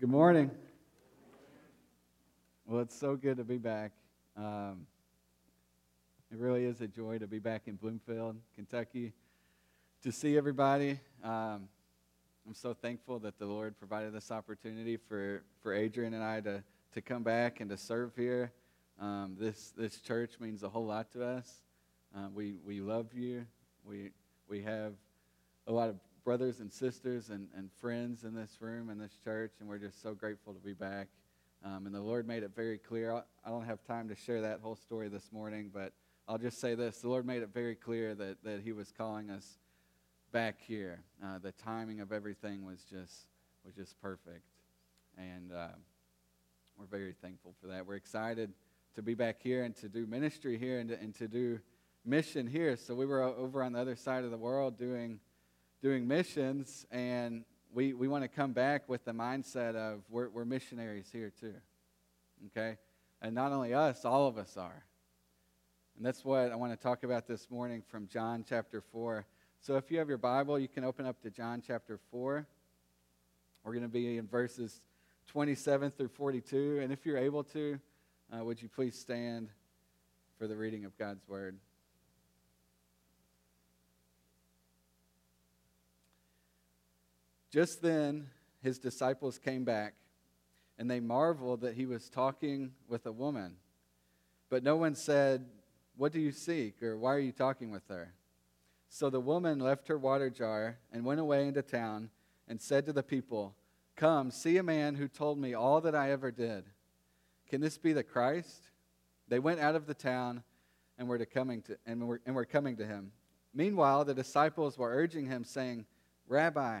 Good morning. Well, it's so good to be back. Um, it really is a joy to be back in Bloomfield, Kentucky, to see everybody. Um, I'm so thankful that the Lord provided this opportunity for, for Adrian and I to, to come back and to serve here. Um, this, this church means a whole lot to us. Uh, we, we love you. We, we have a lot of brothers and sisters and, and friends in this room in this church, and we're just so grateful to be back. Um, and the Lord made it very clear. I don't have time to share that whole story this morning, but I'll just say this: the Lord made it very clear that that He was calling us back here. Uh, the timing of everything was just was just perfect, and uh, we're very thankful for that. We're excited to be back here and to do ministry here and to, and to do mission here. So we were over on the other side of the world doing doing missions, and we, we want to come back with the mindset of we're, we're missionaries here too. Okay? And not only us, all of us are. And that's what I want to talk about this morning from John chapter 4. So if you have your Bible, you can open up to John chapter 4. We're going to be in verses 27 through 42. And if you're able to, uh, would you please stand for the reading of God's word? Just then, his disciples came back, and they marveled that he was talking with a woman. But no one said, What do you seek? or Why are you talking with her? So the woman left her water jar and went away into town and said to the people, Come, see a man who told me all that I ever did. Can this be the Christ? They went out of the town and were, to coming, to, and were, and were coming to him. Meanwhile, the disciples were urging him, saying, Rabbi,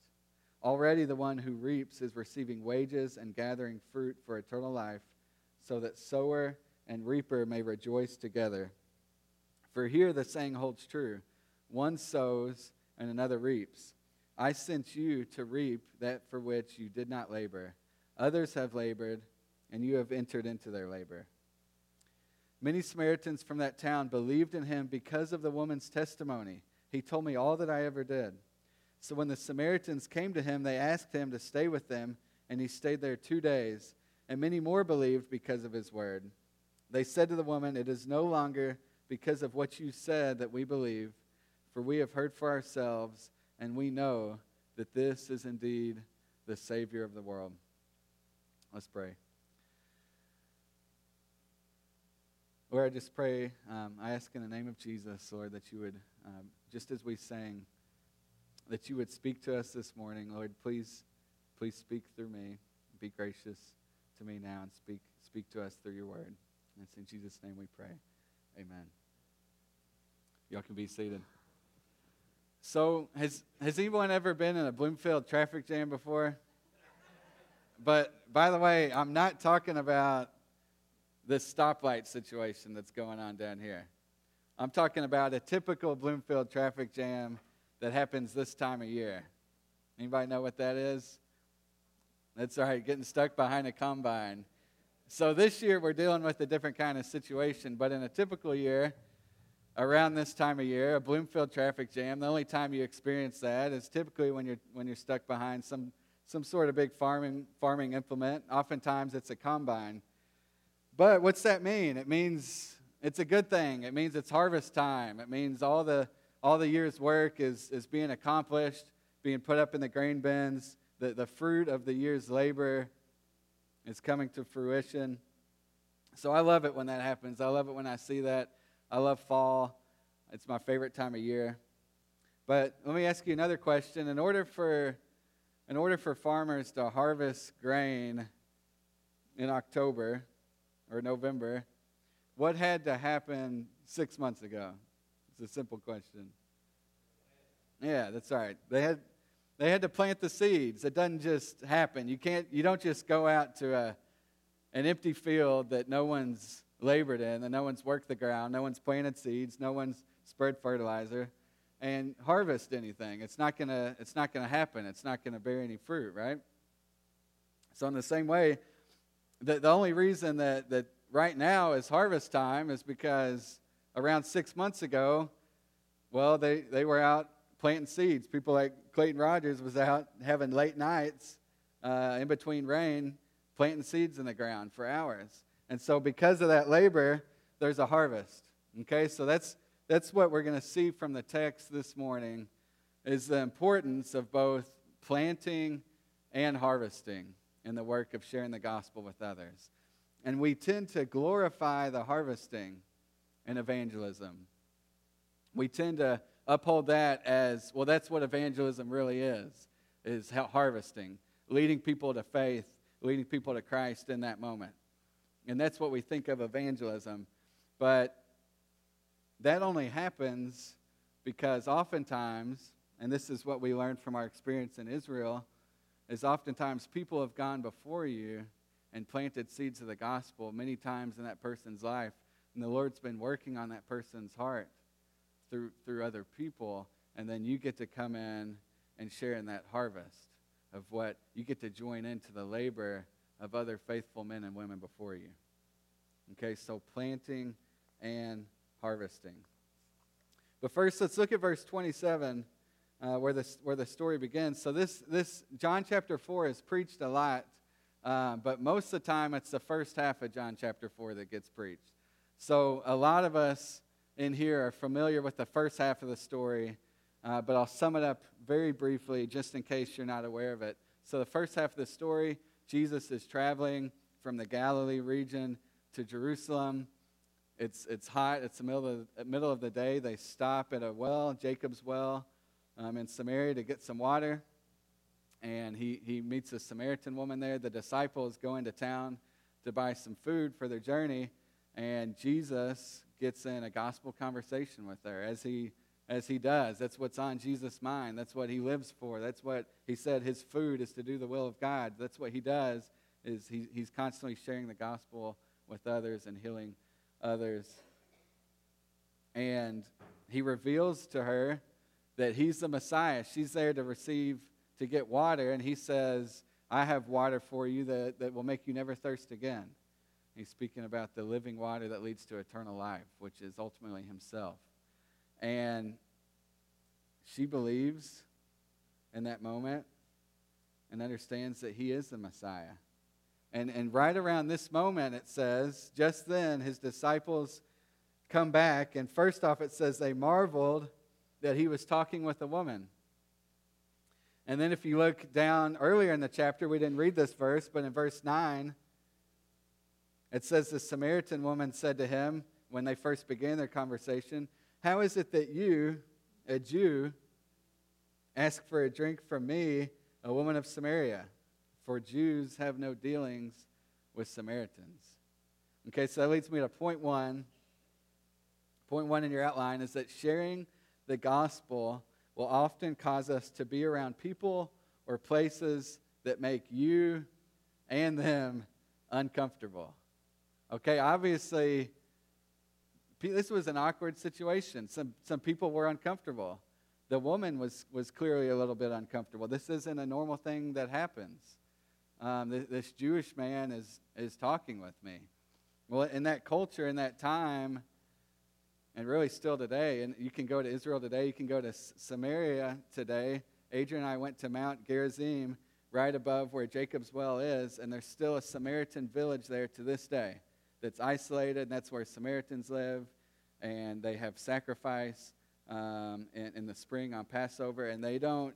Already the one who reaps is receiving wages and gathering fruit for eternal life, so that sower and reaper may rejoice together. For here the saying holds true one sows and another reaps. I sent you to reap that for which you did not labor. Others have labored, and you have entered into their labor. Many Samaritans from that town believed in him because of the woman's testimony. He told me all that I ever did. So when the Samaritans came to him, they asked him to stay with them, and he stayed there two days. And many more believed because of his word. They said to the woman, It is no longer because of what you said that we believe, for we have heard for ourselves, and we know that this is indeed the Savior of the world. Let's pray. Lord, I just pray, um, I ask in the name of Jesus, Lord, that you would, um, just as we sang, that you would speak to us this morning. Lord, please, please speak through me. Be gracious to me now and speak, speak to us through your word. And it's in Jesus' name we pray. Amen. Y'all can be seated. So, has, has anyone ever been in a Bloomfield traffic jam before? But by the way, I'm not talking about this stoplight situation that's going on down here. I'm talking about a typical Bloomfield traffic jam that happens this time of year. Anybody know what that is? That's all right, getting stuck behind a combine. So this year we're dealing with a different kind of situation, but in a typical year, around this time of year, a Bloomfield traffic jam, the only time you experience that is typically when you're when you're stuck behind some some sort of big farming farming implement. Oftentimes it's a combine. But what's that mean? It means it's a good thing. It means it's harvest time. It means all the all the year's work is, is being accomplished, being put up in the grain bins. The, the fruit of the year's labor is coming to fruition. So I love it when that happens. I love it when I see that. I love fall. It's my favorite time of year. But let me ask you another question. In order for in order for farmers to harvest grain in October or November, what had to happen six months ago? A simple question. Yeah, that's right. They had they had to plant the seeds. It doesn't just happen. You can't you don't just go out to a an empty field that no one's labored in, and no one's worked the ground, no one's planted seeds, no one's spread fertilizer, and harvest anything. It's not gonna it's not gonna happen. It's not gonna bear any fruit, right? So in the same way, the, the only reason that, that right now is harvest time is because around six months ago, well, they, they were out planting seeds. People like Clayton Rogers was out having late nights uh, in between rain, planting seeds in the ground for hours. And so because of that labor, there's a harvest. Okay, so that's that's what we're going to see from the text this morning is the importance of both planting and harvesting in the work of sharing the gospel with others. And we tend to glorify the harvesting in evangelism. We tend to uphold that as, well, that's what evangelism really is, is harvesting, leading people to faith, leading people to Christ in that moment. And that's what we think of evangelism. But that only happens because oftentimes, and this is what we learned from our experience in Israel, is oftentimes people have gone before you and planted seeds of the gospel many times in that person's life. And the Lord's been working on that person's heart through, through other people. And then you get to come in and share in that harvest of what you get to join into the labor of other faithful men and women before you. Okay, so planting and harvesting. But first, let's look at verse 27 uh, where, the, where the story begins. So, this, this John chapter 4 is preached a lot, uh, but most of the time it's the first half of John chapter 4 that gets preached. So, a lot of us in here are familiar with the first half of the story, uh, but I'll sum it up very briefly just in case you're not aware of it. So, the first half of the story, Jesus is traveling from the Galilee region to Jerusalem. It's, it's hot, it's the middle of, the middle of the day. They stop at a well, Jacob's well um, in Samaria to get some water. And he, he meets a Samaritan woman there. The disciples go into town to buy some food for their journey. And Jesus gets in a gospel conversation with her as he, as he does. That's what's on Jesus' mind. That's what he lives for. That's what he said his food is to do the will of God. That's what he does is he, he's constantly sharing the gospel with others and healing others. And he reveals to her that he's the Messiah. She's there to receive, to get water, and he says, I have water for you that, that will make you never thirst again. He's speaking about the living water that leads to eternal life, which is ultimately himself. And she believes in that moment and understands that he is the Messiah. And, and right around this moment, it says, just then his disciples come back. And first off, it says they marveled that he was talking with a woman. And then if you look down earlier in the chapter, we didn't read this verse, but in verse 9, it says the Samaritan woman said to him when they first began their conversation, How is it that you, a Jew, ask for a drink from me, a woman of Samaria? For Jews have no dealings with Samaritans. Okay, so that leads me to point one. Point one in your outline is that sharing the gospel will often cause us to be around people or places that make you and them uncomfortable. Okay, obviously, this was an awkward situation. Some, some people were uncomfortable. The woman was, was clearly a little bit uncomfortable. This isn't a normal thing that happens. Um, this, this Jewish man is, is talking with me. Well, in that culture, in that time, and really still today. And you can go to Israel today, you can go to Samaria today. Adrian and I went to Mount Gerizim, right above where Jacob's well is, and there's still a Samaritan village there to this day that's isolated, and that's where Samaritans live, and they have sacrifice um, in, in the spring on Passover, and they don't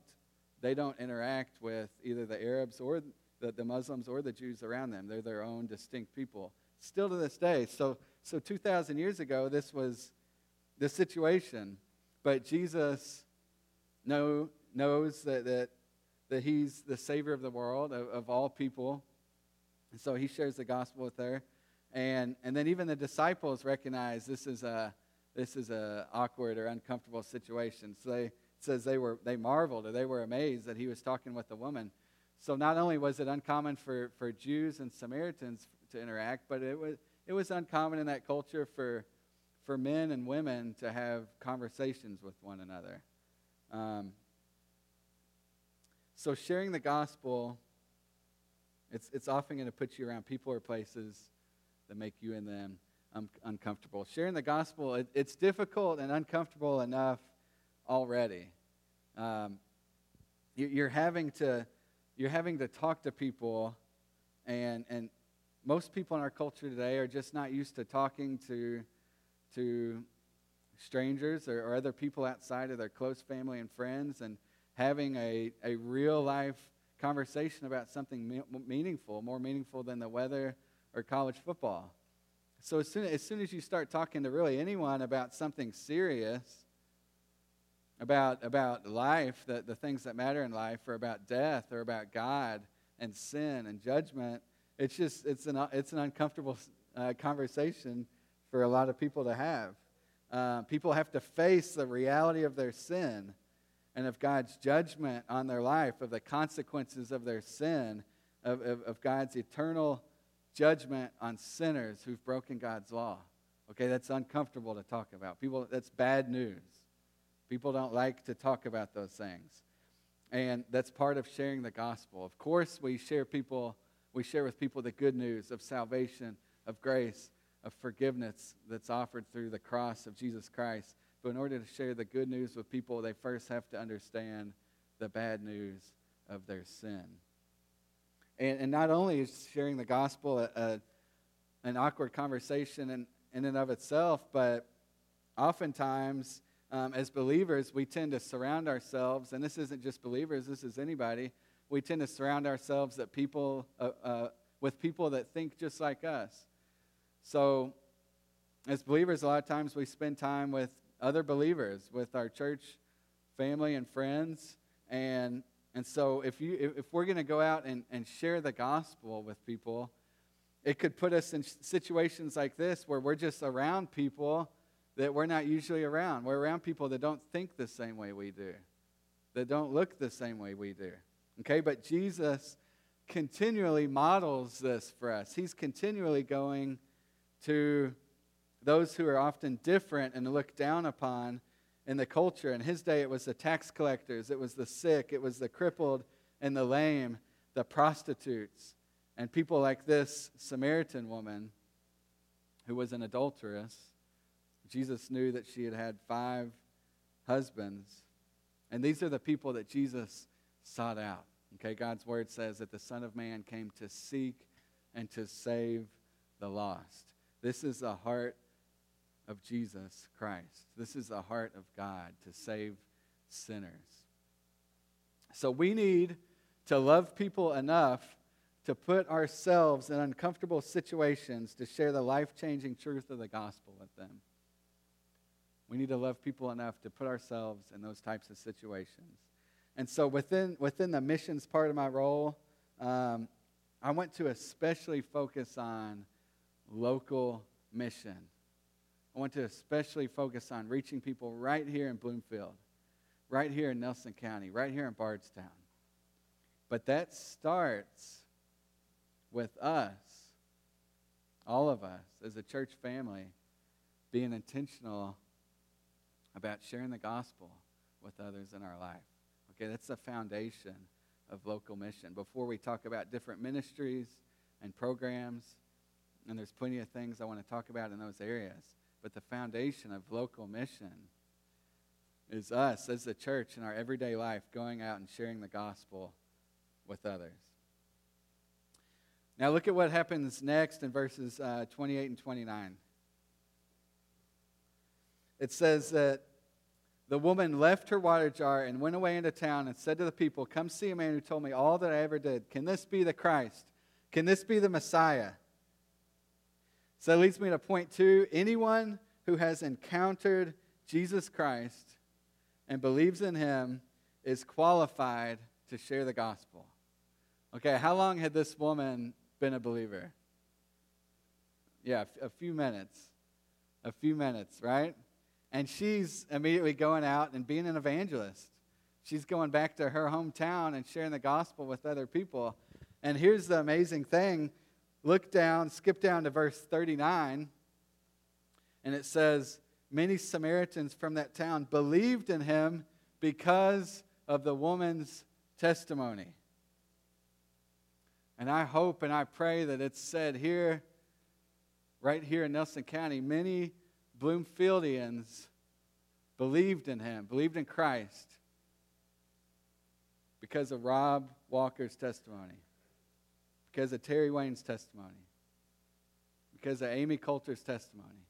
they don't interact with either the Arabs or the, the Muslims or the Jews around them. They're their own distinct people. Still to this day. So so 2,000 years ago, this was the situation. But Jesus know, knows that, that, that he's the Savior of the world, of, of all people. And so he shares the gospel with her. And, and then even the disciples recognize this is a this is a awkward or uncomfortable situation. So they says they were they marveled or they were amazed that he was talking with a woman. So not only was it uncommon for, for Jews and Samaritans to interact, but it was it was uncommon in that culture for for men and women to have conversations with one another. Um, so sharing the gospel, it's, it's often going to put you around people or places that make you and them un- uncomfortable. Sharing the gospel, it, it's difficult and uncomfortable enough already. Um, you, you're having to you're having to talk to people, and and most people in our culture today are just not used to talking to to strangers or, or other people outside of their close family and friends, and having a, a real life conversation about something me- meaningful, more meaningful than the weather or college football. So as soon, as soon as you start talking to really anyone about something serious, about, about life, the, the things that matter in life, or about death, or about God and sin and judgment, it's just it's an, it's an uncomfortable uh, conversation for a lot of people to have. Uh, people have to face the reality of their sin and of God's judgment on their life, of the consequences of their sin, of, of, of God's eternal judgment on sinners who've broken God's law. Okay, that's uncomfortable to talk about. People, that's bad news. People don't like to talk about those things. And that's part of sharing the gospel. Of course, we share people, we share with people the good news of salvation, of grace, of forgiveness that's offered through the cross of Jesus Christ. But in order to share the good news with people, they first have to understand the bad news of their sin. And, and not only is sharing the gospel a, a, an awkward conversation in, in and of itself, but oftentimes um, as believers, we tend to surround ourselves, and this isn't just believers, this is anybody. We tend to surround ourselves that people, uh, uh, with people that think just like us. So, as believers, a lot of times we spend time with other believers, with our church family and friends. And, and so if, you, if, we're going to go out and, and share the gospel with people, it could put us in situations like this where we're just around people that we're not usually around. We're around people that don't think the same way we do, that don't look the same way we do. Okay, but Jesus continually models this for us. He's continually going to those who are often different and looked down upon in the culture. In his day, it was the tax collectors, it was the sick, it was the crippled and the lame, the prostitutes, and people like this Samaritan woman who was an adulteress. Jesus knew that she had had five husbands. And these are the people that Jesus sought out. Okay, God's word says that the Son of Man came to seek and to save the lost. This is the heart of Jesus Christ. This is the heart of God to save sinners. So we need to love people enough to put ourselves in uncomfortable situations to share the life changing truth of the gospel with them. We need to love people enough to put ourselves in those types of situations. And so within, within the missions part of my role, um, I want to especially focus on local mission. I want to especially focus on reaching people right here in Bloomfield, right here in Nelson County, right here in Bardstown. But that starts with us, all of us as a church family, being intentional about sharing the gospel with others in our life. Okay, that's the foundation of local mission. Before we talk about different ministries and programs, and there's plenty of things I want to talk about in those areas. But the foundation of local mission is us as the church in our everyday life going out and sharing the gospel with others. Now, look at what happens next in verses uh, 28 and 29. It says that the woman left her water jar and went away into town and said to the people, Come see a man who told me all that I ever did. Can this be the Christ? Can this be the Messiah? So that leads me to point two. Anyone who has encountered Jesus Christ and believes in him is qualified to share the gospel. Okay, how long had this woman been a believer? Yeah, a few minutes. A few minutes, right? And she's immediately going out and being an evangelist. She's going back to her hometown and sharing the gospel with other people. And here's the amazing thing look down, skip down to verse 39, and it says, Many Samaritans from that town believed in him because of the woman's testimony. And I hope and I pray that it's said here, right here in Nelson County, many Bloomfieldians believed in him, believed in Christ because of Rob Walker's testimony, because of Terry Wayne's testimony, because of Amy Coulter's testimony.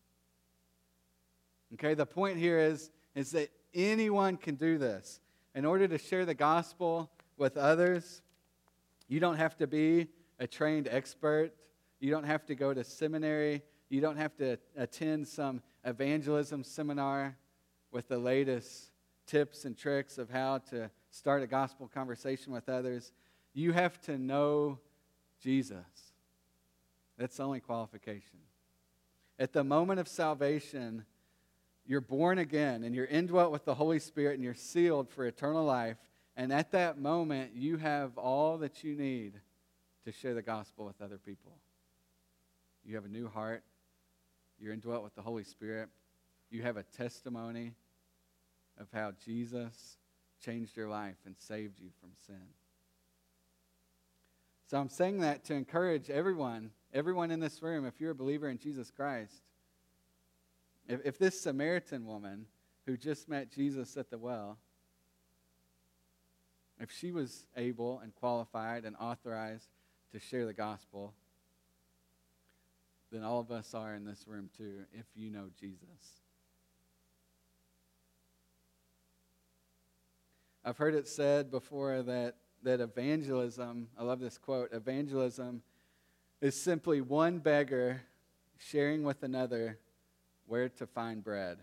Okay, the point here is, is that anyone can do this. In order to share the gospel with others, you don't have to be a trained expert. You don't have to go to seminary. You don't have to attend some evangelism seminar with the latest tips and tricks of how to start a gospel conversation with others. You have to know Jesus. That's the only qualification. At the moment of salvation, you're born again and you're indwelt with the Holy Spirit and you're sealed for eternal life. And at that moment, you have all that you need to share the gospel with other people. You have a new heart. You're indwelt with the Holy Spirit. You have a testimony of how Jesus changed your life and saved you from sin. So I'm saying that to encourage everyone, everyone in this room, if you're a believer in Jesus Christ, if, if this Samaritan woman who just met Jesus at the well, if she was able and qualified and authorized to share the gospel, then all of us are in this room too, if you know Jesus. I've heard it said before that, that evangelism, I love this quote, evangelism is simply one beggar sharing with another where to find bread.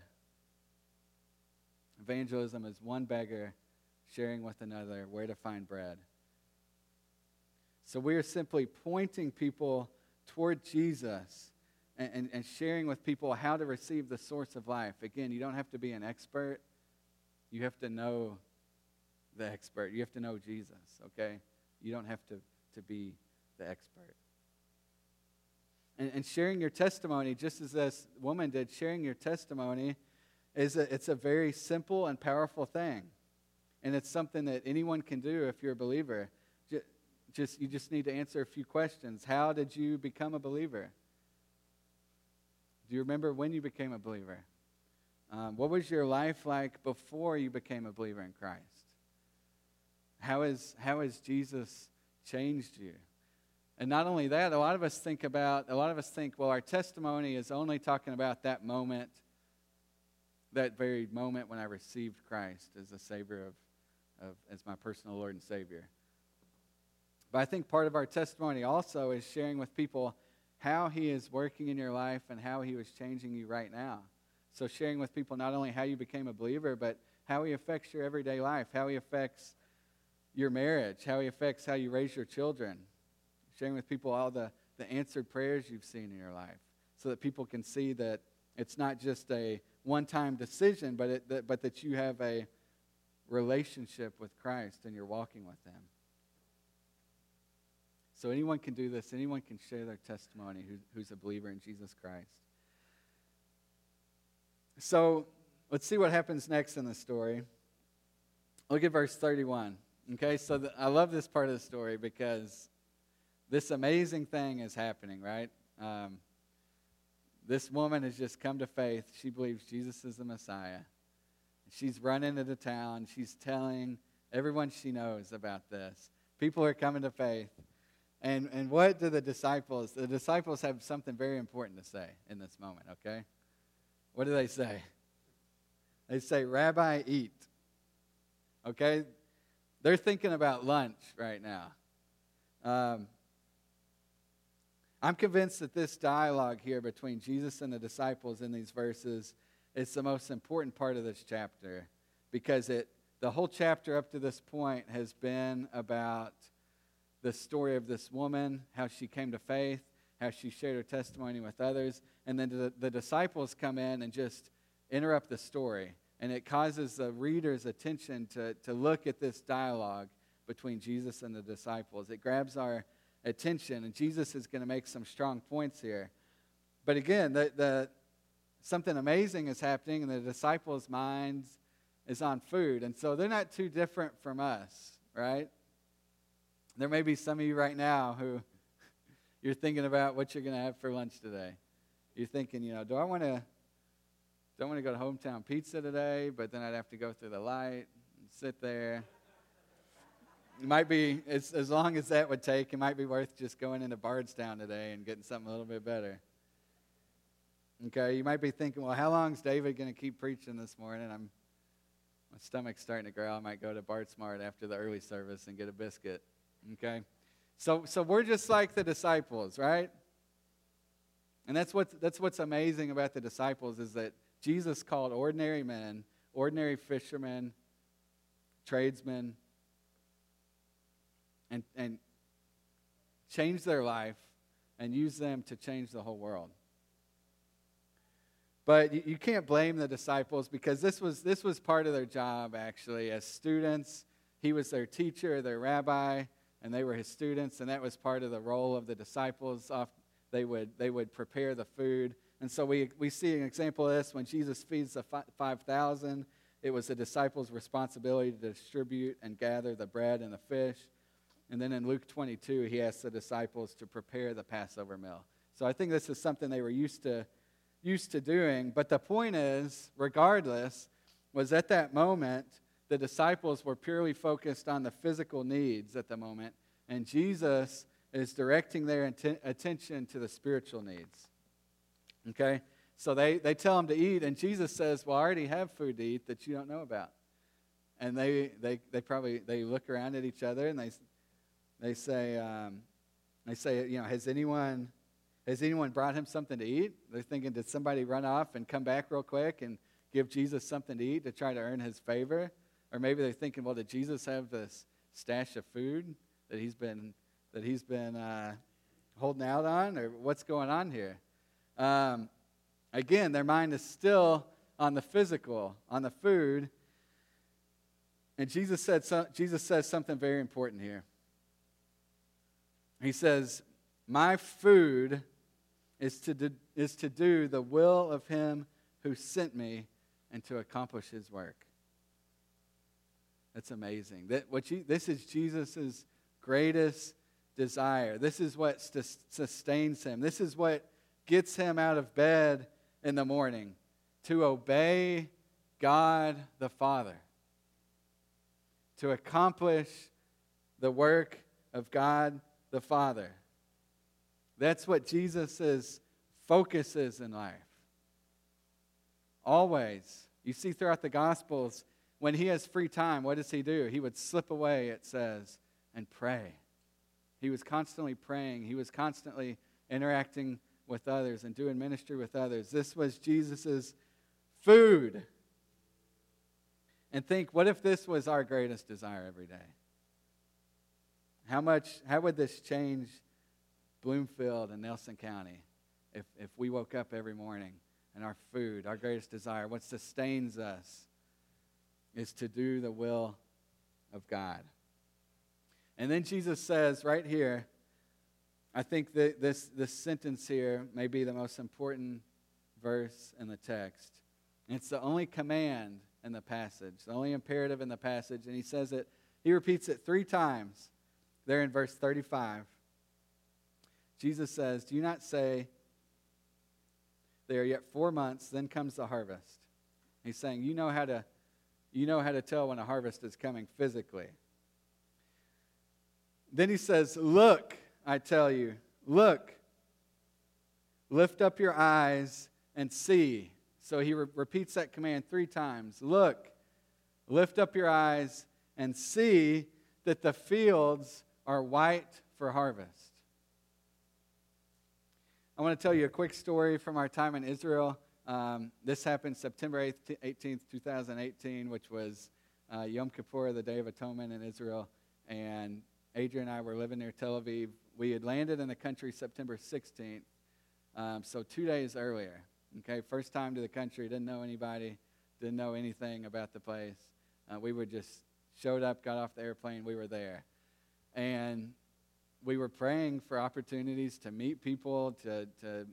Evangelism is one beggar sharing with another where to find bread. So we are simply pointing people toward Jesus and, and, and, sharing with people how to receive the source of life. Again, you don't have to be an expert, you have to know the expert. You have to know Jesus, okay? You don't have to, to be the expert. And, and sharing your testimony, just as this woman did, sharing your testimony is a, it's a very simple and powerful thing. And it's something that anyone can do if you're a believer. Just, just you just need to answer a few questions. How did you become a believer? Do you remember when you became a believer? Um, what was your life like before you became a believer in Christ? How, is, how has Jesus changed you? And not only that, a lot of us think about, a lot of us think, well, our testimony is only talking about that moment, that very moment when I received Christ as a Savior of, of as my personal Lord and Savior. But I think part of our testimony also is sharing with people how He is working in your life and how He was changing you right now. So, sharing with people not only how you became a believer, but how He affects your everyday life, how He affects your marriage, how He affects how you raise your children, sharing with people all the, the answered prayers you've seen in your life so that people can see that it's not just a one time decision, but, it, that, but that you have a relationship with Christ and you're walking with Him. So anyone can do this. Anyone can share their testimony who, who's a believer in Jesus Christ. So let's see what happens next in the story. Look at verse 31. Okay, so the, I love this part of the story because this amazing thing is happening, right? Um, this woman has just come to faith. She believes Jesus is the Messiah. She's running into town. She's telling everyone she knows about this. People are coming to faith. And, and what do the disciples? The disciples have something very important to say in this moment, okay? What do they say? They say, Rabbi, eat. Okay? They're thinking about lunch right now. Um, I'm convinced that this dialogue here between Jesus and the disciples in these verses is the most important part of this chapter because it the whole chapter up to this point has been about the story of this woman, how she came to faith, how she shared her testimony with others, and then the, the disciples come in and just interrupt the story And it causes the reader's attention to, to look at this dialogue between Jesus and the disciples. It grabs our attention, and Jesus is going to make some strong points here. But again, the, the, something amazing is happening, and the disciples' minds is on food. And so they're not too different from us, right? There may be some of you right now who you're thinking about what you're going to have for lunch today. You're thinking, you know, do I want to don't want to go to hometown pizza today, but then I'd have to go through the light and sit there. It might be, as, as long as that would take, it might be worth just going into Bardstown today and getting something a little bit better. Okay, you might be thinking, well, how long is David going to keep preaching this morning? I'm, my stomach's starting to growl. I might go to Bart Smart after the early service and get a biscuit. Okay, so so we're just like the disciples, right? And that's what that's what's amazing about the disciples is that Jesus called ordinary men, ordinary fishermen, tradesmen, and, and changed their life and used them to change the whole world. But you, you can't blame the disciples because this was, this was part of their job, actually. As students, he was their teacher, their rabbi, and they were his students, and that was part of the role of the disciples. They would, they would prepare the food and so we, we see an example of this when Jesus feeds the 5,000. It was the disciples' responsibility to distribute and gather the bread and the fish. And then in Luke 22, he asks the disciples to prepare the Passover meal. So I think this is something they were used to, used to doing. But the point is, regardless, was at that moment, the disciples were purely focused on the physical needs at the moment. And Jesus is directing their atten- attention to the spiritual needs. Okay? So they, they tell him to eat, and Jesus says, Well, I already have food to eat that you don't know about. And they, they, they probably they look around at each other and they, they say, um, they say, you know, has anyone has anyone brought him something to eat? They're thinking, did somebody run off and come back real quick and give Jesus something to eat to try to earn his favor? Or maybe they're thinking, well, did Jesus have this stash of food that he's been that he's been uh, holding out on, or what's going on here? Um, again, their mind is still on the physical, on the food. And Jesus, said so, Jesus says something very important here. He says, My food is to, do, is to do the will of him who sent me and to accomplish his work. That's amazing. That what you, this is Jesus' greatest desire. This is what sustains him. This is what gets him out of bed in the morning to obey God the Father, to accomplish the work of God the Father. That's what Jesus' focus is in life. Always. You see throughout the Gospels, when he has free time, what does he do? He would slip away, it says, and pray. He was constantly praying, he was constantly interacting with others and doing ministry with others. This was Jesus' food. And think, what if this was our greatest desire every day? How much, how would this change Bloomfield and Nelson County if, if we woke up every morning and our food, our greatest desire, what sustains us is to do the will of God? And then Jesus says right here, I think that this, this sentence here may be the most important verse in the text. it's the only command in the passage, the only imperative in the passage. And he says it, he repeats it three times there in verse 35. Jesus says, Do you not say, There are yet four months, then comes the harvest? He's saying, You know how to, you know how to tell when a harvest is coming physically. Then he says, Look, I tell you, look, lift up your eyes and see. So he re- repeats that command three times. Look, lift up your eyes and see that the fields are white for harvest. I want to tell you a quick story from our time in Israel. Um, this happened September 18th, 2018, which was uh, Yom Kippur, the Day of Atonement in Israel. And Adrian and I were living near Tel Aviv we had landed in the country September 16th, um, so two days earlier. Okay, first time to the country, didn't know anybody, didn't know anything about the place. Uh, we were just showed up, got off the airplane, we were there. And we were praying for opportunities to meet people, to, to,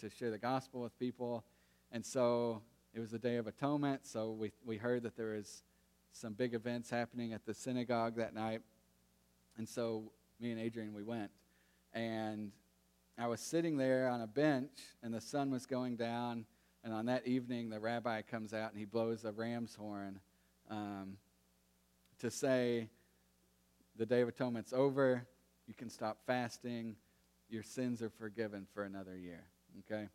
to share the gospel with people. And so it was the Day of Atonement, so we, we heard that there was some big events happening at the synagogue that night. And so me and Adrian, we went. And I was sitting there on a bench, and the sun was going down. And on that evening, the rabbi comes out and he blows a ram's horn um, to say, The Day of Atonement's over. You can stop fasting. Your sins are forgiven for another year. Okay?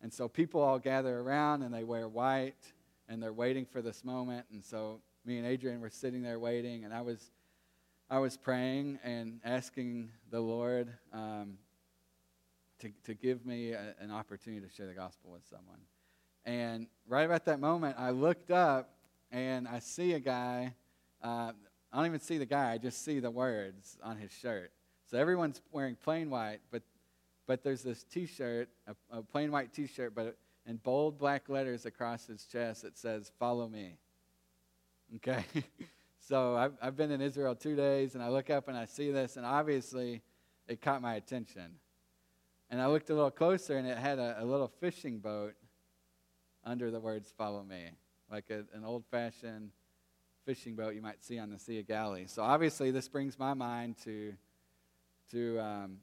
And so people all gather around and they wear white and they're waiting for this moment. And so me and Adrian were sitting there waiting, and I was, I was praying and asking the Lord um, to, to give me a, an opportunity to share the gospel with someone. And right about that moment, I looked up and I see a guy. Uh, I don't even see the guy, I just see the words on his shirt. So everyone's wearing plain white, but, but there's this t shirt, a, a plain white t shirt, but in bold black letters across his chest, it says, Follow me. Okay? so I've, I've been in Israel two days, and I look up and I see this, and obviously it caught my attention. And I looked a little closer, and it had a, a little fishing boat under the words "Follow me," like a, an old-fashioned fishing boat you might see on the Sea of Galilee. So obviously, this brings my mind to to um,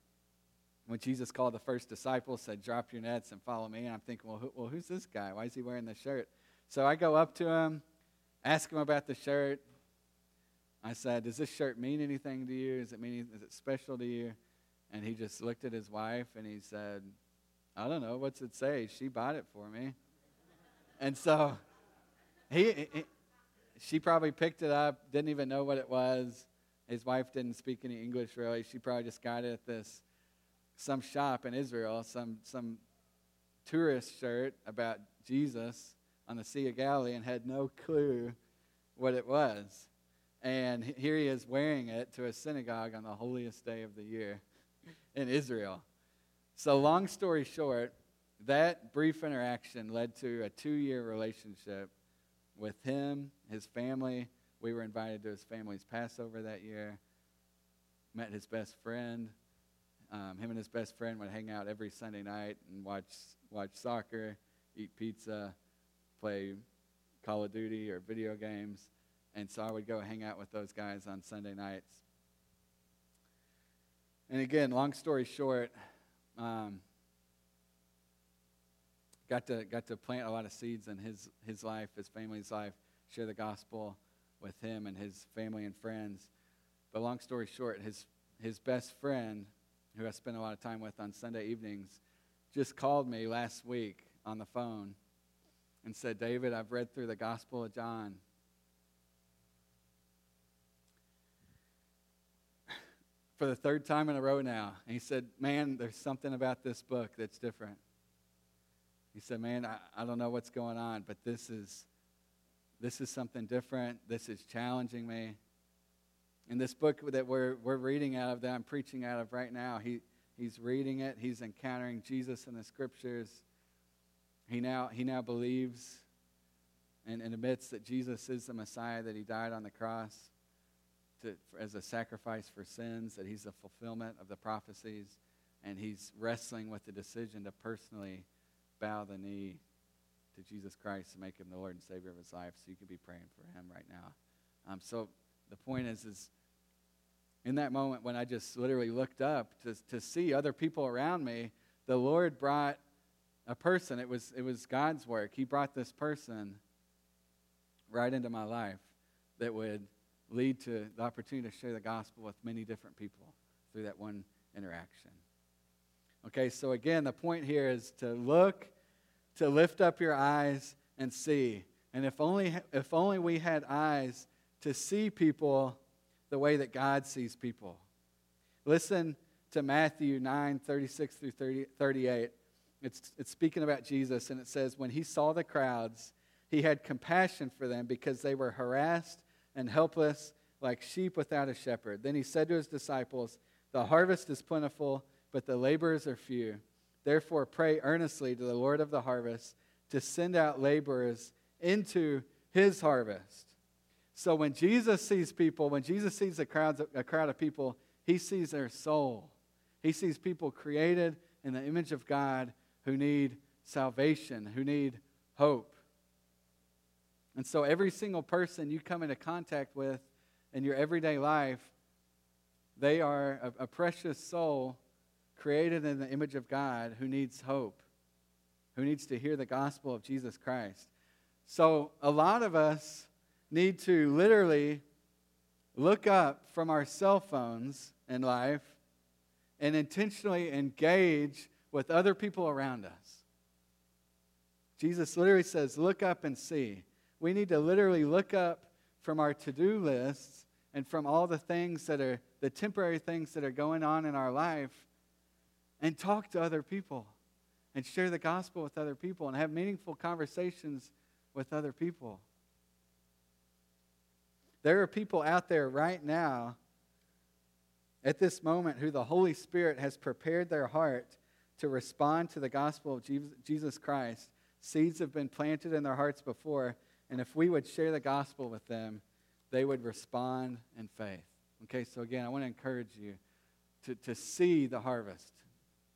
when Jesus called the first disciples, said, "Drop your nets and follow me." And I'm thinking, well, who, well, who's this guy? Why is he wearing this shirt? So I go up to him ask him about the shirt. I said, Does this shirt mean anything to you? Is it mean is it special to you? And he just looked at his wife and he said, I don't know, what's it say? She bought it for me. and so he, he she probably picked it up, didn't even know what it was. His wife didn't speak any English really. She probably just got it at this some shop in Israel, some some tourist shirt about Jesus on the Sea of Galilee and had no clue what it was. And here he is wearing it to a synagogue on the holiest day of the year in Israel. So, long story short, that brief interaction led to a two year relationship with him, his family. We were invited to his family's Passover that year, met his best friend. Um, him and his best friend would hang out every Sunday night and watch, watch soccer, eat pizza, play Call of Duty or video games. And so I would go hang out with those guys on Sunday nights. And again, long story short, um, got to got to plant a lot of seeds in his his life, his family's life, share the gospel with him and his family and friends. But long story short, his his best friend, who I spent a lot of time with on Sunday evenings, just called me last week on the phone and said, David, I've read through the Gospel of John. For the third time in a row now. And he said, Man, there's something about this book that's different. He said, Man, I, I don't know what's going on, but this is this is something different. This is challenging me. In this book that we're, we're reading out of, that I'm preaching out of right now, he, he's reading it. He's encountering Jesus in the scriptures. He now, he now believes and, and admits that Jesus is the Messiah, that he died on the cross to, as a sacrifice for sins, that he's the fulfillment of the prophecies, and he's wrestling with the decision to personally bow the knee to Jesus Christ to make him the Lord and Savior of his life. So you could be praying for him right now. Um, so the point is, is in that moment when I just literally looked up to, to see other people around me, the Lord brought a person. It was, it was God's work. He brought this person right into my life that would lead to the opportunity to share the gospel with many different people through that one interaction. Okay, so again, the point here is to look, to lift up your eyes and see. And if only, if only we had eyes to see people the way that God sees people. Listen to Matthew 9 36 through 30, 38. It's, it's speaking about Jesus, and it says, When he saw the crowds, he had compassion for them because they were harassed and helpless like sheep without a shepherd. Then he said to his disciples, The harvest is plentiful, but the laborers are few. Therefore, pray earnestly to the Lord of the harvest to send out laborers into his harvest. So when Jesus sees people, when Jesus sees a crowd, a crowd of people, he sees their soul. He sees people created in the image of God who need salvation, who need hope. And so every single person you come into contact with in your everyday life, they are a, a precious soul created in the image of God who needs hope, who needs to hear the gospel of Jesus Christ. So a lot of us need to literally look up from our cell phones in life and intentionally engage with other people around us. Jesus literally says, Look up and see. We need to literally look up from our to do lists and from all the things that are the temporary things that are going on in our life and talk to other people and share the gospel with other people and have meaningful conversations with other people. There are people out there right now at this moment who the Holy Spirit has prepared their heart to respond to the gospel of Jesus Christ. Seeds have been planted in their hearts before, and if we would share the gospel with them, they would respond in faith. Okay, so again, I want to encourage you to, to see the harvest.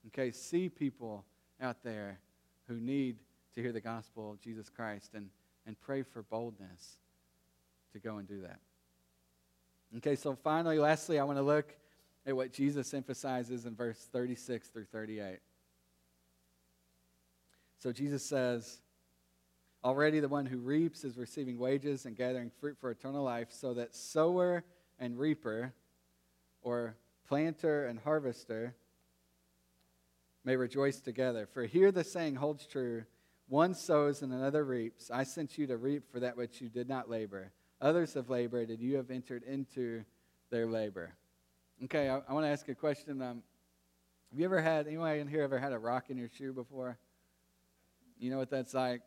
Okay, see people out there who need to hear the gospel of Jesus Christ and, and pray for boldness to go and do that. Okay, so finally, lastly, I want to look at what Jesus emphasizes in verse 36 through 38. So Jesus says, Already the one who reaps is receiving wages and gathering fruit for eternal life, so that sower and reaper, or planter and harvester, may rejoice together. For here the saying holds true one sows and another reaps. I sent you to reap for that which you did not labor. Others have labored, and you have entered into their labor. Okay, I, I want to ask a question. Um, have you ever had, anyone in here ever had a rock in your shoe before? You know what that's like?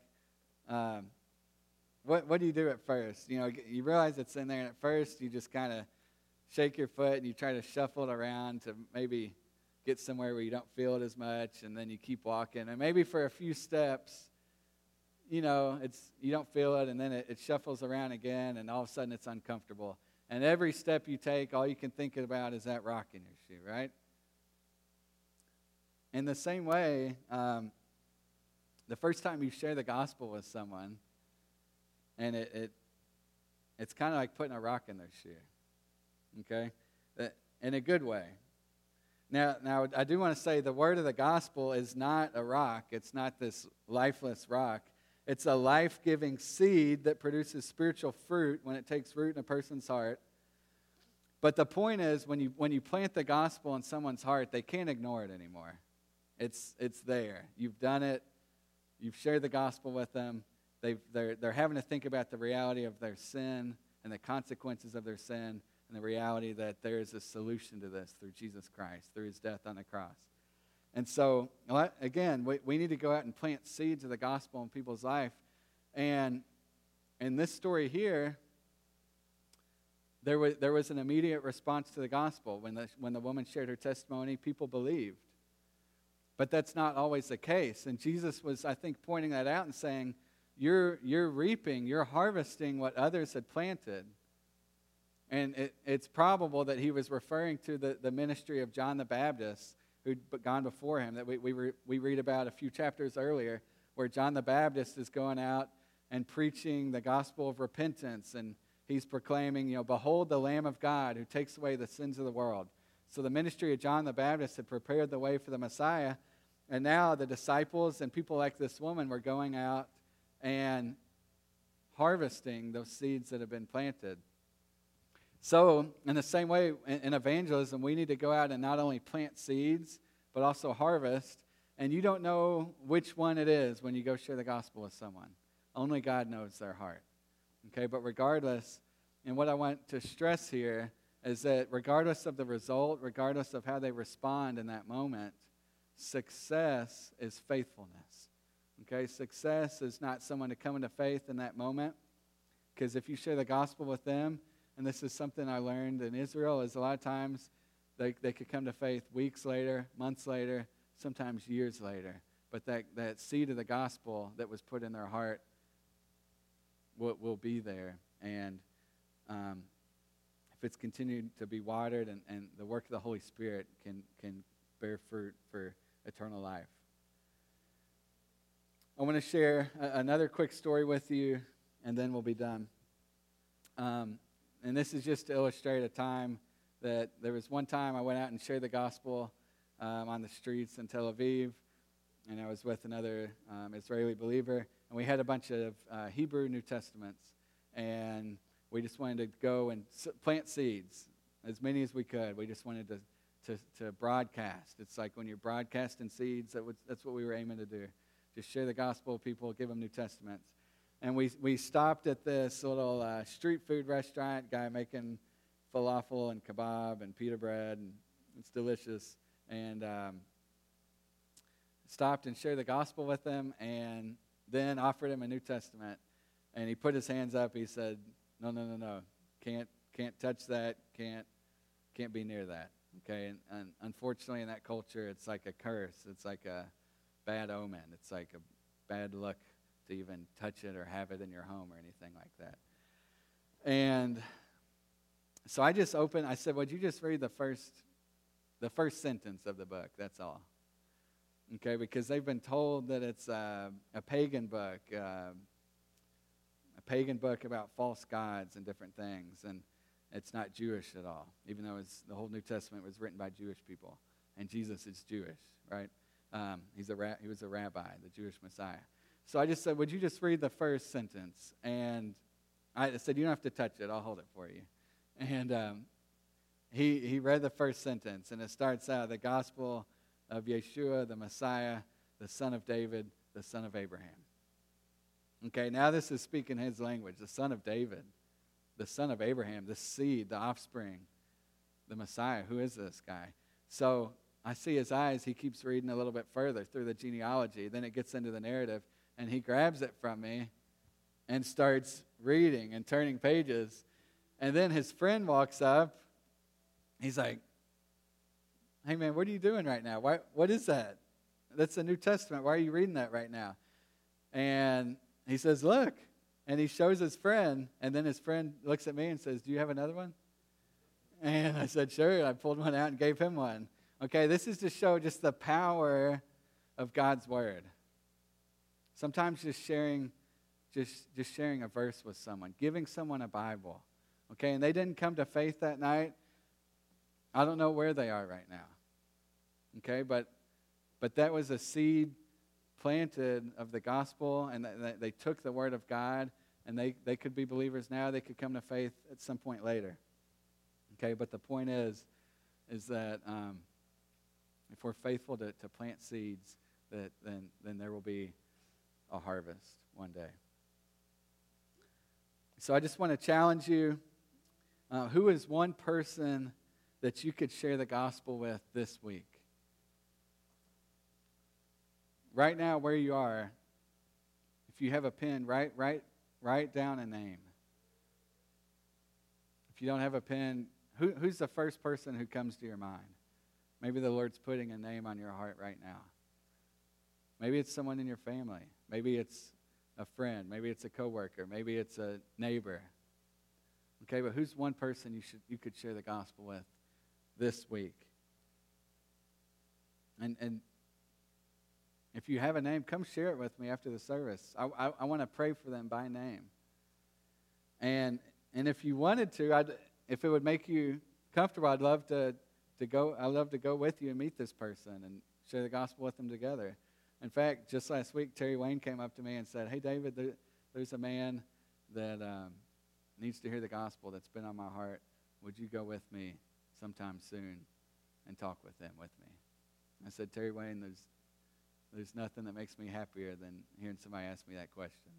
Um, what, what do you do at first? You know, you realize it's in there, and at first you just kind of shake your foot and you try to shuffle it around to maybe get somewhere where you don't feel it as much, and then you keep walking. And maybe for a few steps, you know, it's you don't feel it, and then it, it shuffles around again, and all of a sudden it's uncomfortable. And every step you take, all you can think about is that rock in your shoe, right? In the same way, um, the first time you share the gospel with someone, and it, it it's kind of like putting a rock in their shoe, okay, uh, in a good way. Now, now I do want to say the word of the gospel is not a rock. It's not this lifeless rock. It's a life giving seed that produces spiritual fruit when it takes root in a person's heart. But the point is, when you, when you plant the gospel in someone's heart, they can't ignore it anymore. It's, it's there. You've done it, you've shared the gospel with them. They've, they're, they're having to think about the reality of their sin and the consequences of their sin and the reality that there is a solution to this through Jesus Christ, through his death on the cross. And so, again, we, we need to go out and plant seeds of the gospel in people's life. And in this story here, there was, there was an immediate response to the gospel. When the, when the woman shared her testimony, people believed. But that's not always the case. And Jesus was, I think, pointing that out and saying, You're, you're reaping, you're harvesting what others had planted. And it, it's probable that he was referring to the, the ministry of John the Baptist who'd gone before him that we, we, re, we read about a few chapters earlier, where John the Baptist is going out and preaching the gospel of repentance. And he's proclaiming, you know, Behold the Lamb of God who takes away the sins of the world. So the ministry of John the Baptist had prepared the way for the Messiah. And now the disciples and people like this woman were going out and harvesting those seeds that have been planted. So, in the same way, in evangelism, we need to go out and not only plant seeds, but also harvest. And you don't know which one it is when you go share the gospel with someone. Only God knows their heart. Okay, but regardless, and what I want to stress here is that regardless of the result, regardless of how they respond in that moment, success is faithfulness. Okay, success is not someone to come into faith in that moment, because if you share the gospel with them, and this is something I learned in Israel, is a lot of times they, they could come to faith weeks later, months later, sometimes years later. But that, that seed of the gospel that was put in their heart will, will be there. And um, if it's continued to be watered and, and the work of the Holy Spirit can, can bear fruit for eternal life. I want to share a, another quick story with you, and then we'll be done. Um, and this is just to illustrate a time that there was one time I went out and shared the gospel um, on the streets in Tel Aviv, and I was with another um, Israeli believer, and we had a bunch of uh, Hebrew New Testaments, and we just wanted to go and plant seeds, as many as we could. We just wanted to, to, to broadcast. It's like when you're broadcasting seeds, that was, that's what we were aiming to do. Just share the gospel with people, give them New Testaments. And we, we stopped at this little uh, street food restaurant, guy making falafel and kebab and pita bread, and it's delicious. And um, stopped and shared the gospel with him, and then offered him a New Testament. And he put his hands up. He said, "No, no, no, no, can't can't touch that. Can't can't be near that." Okay, and, and unfortunately, in that culture, it's like a curse. It's like a bad omen. It's like a bad luck to even touch it or have it in your home or anything like that. And so I just opened. I said, "Would you just read the first, the first sentence of the book? That's all." Okay, because they've been told that it's a, a pagan book, uh, a pagan book about false gods and different things, and it's not Jewish at all, even though the whole New Testament was written by Jewish people, and Jesus is Jewish, right? Um, he's a ra- he was a rabbi, the Jewish Messiah. So I just said, Would you just read the first sentence? And I said, You don't have to touch it, I'll hold it for you. And um, he, he read the first sentence, and it starts out the gospel of Yeshua, the Messiah, the son of David, the son of Abraham. Okay, now this is speaking his language the son of David, the son of Abraham, the seed, the offspring, the Messiah. Who is this guy? So I see his eyes. He keeps reading a little bit further through the genealogy. Then it gets into the narrative and he grabs it from me and starts reading and turning pages. And then his friend walks up. He's like, Hey, man, what are you doing right now? Why, what is that? That's the New Testament. Why are you reading that right now? And he says, Look. And he shows his friend. And then his friend looks at me and says, Do you have another one? And I said, Sure. I pulled one out and gave him one. Okay, this is to show just the power of God's word. Sometimes just sharing, just, just sharing a verse with someone, giving someone a Bible. Okay, and they didn't come to faith that night. I don't know where they are right now. Okay, but but that was a seed planted of the gospel, and they, they took the word of God, and they, they could be believers now. They could come to faith at some point later. Okay, but the point is, is that um, if we're faithful to, to plant seeds, that then then there will be a harvest one day. So I just want to challenge you uh, who is one person that you could share the gospel with this week? Right now, where you are, if you have a pen, write, write, write down a name. If you don't have a pen, who, who's the first person who comes to your mind? Maybe the Lord's putting a name on your heart right now. Maybe it's someone in your family. Maybe it's a friend. Maybe it's a coworker. Maybe it's a neighbor. Okay, but who's one person you should you could share the gospel with this week? And and if you have a name, come share it with me after the service. I I, I want to pray for them by name. And and if you wanted to, I'd, if it would make you comfortable, I'd love to to go. I'd love to go with you and meet this person and share the gospel with them together. In fact, just last week, Terry Wayne came up to me and said, Hey, David, there, there's a man that um, needs to hear the gospel that's been on my heart. Would you go with me sometime soon and talk with them with me? I said, Terry Wayne, there's, there's nothing that makes me happier than hearing somebody ask me that question.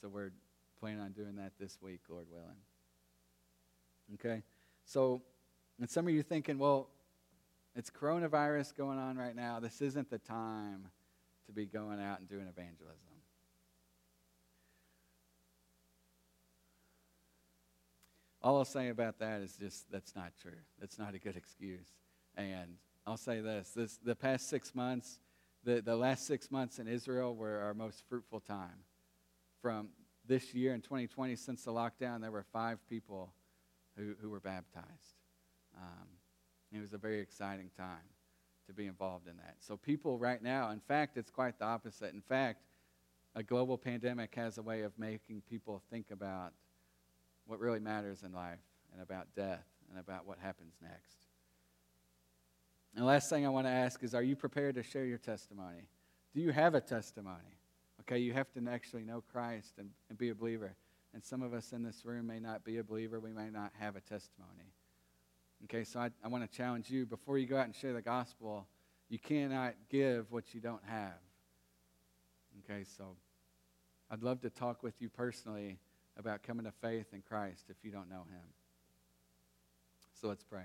So we're planning on doing that this week, Lord willing. Okay? So, and some of you thinking, well, it's coronavirus going on right now. This isn't the time to be going out and doing evangelism. All I'll say about that is just that's not true. That's not a good excuse. And I'll say this, this the past six months, the, the last six months in Israel were our most fruitful time from this year in 2020, since the lockdown, there were five people who, who were baptized. Um, it was a very exciting time to be involved in that. So, people right now, in fact, it's quite the opposite. In fact, a global pandemic has a way of making people think about what really matters in life and about death and about what happens next. And the last thing I want to ask is Are you prepared to share your testimony? Do you have a testimony? Okay, you have to actually know Christ and, and be a believer. And some of us in this room may not be a believer, we may not have a testimony. Okay, so I, I want to challenge you before you go out and share the gospel, you cannot give what you don't have. Okay, so I'd love to talk with you personally about coming to faith in Christ if you don't know Him. So let's pray.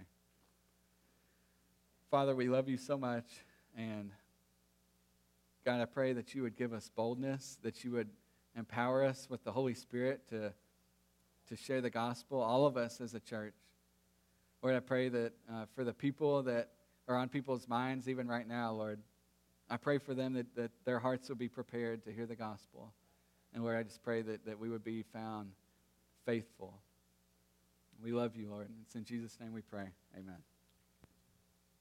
Father, we love you so much. And God, I pray that you would give us boldness, that you would empower us with the Holy Spirit to, to share the gospel, all of us as a church. Lord, I pray that uh, for the people that are on people's minds, even right now, Lord, I pray for them that, that their hearts would be prepared to hear the gospel. And Lord, I just pray that, that we would be found faithful. We love you, Lord. It's in Jesus' name we pray. Amen.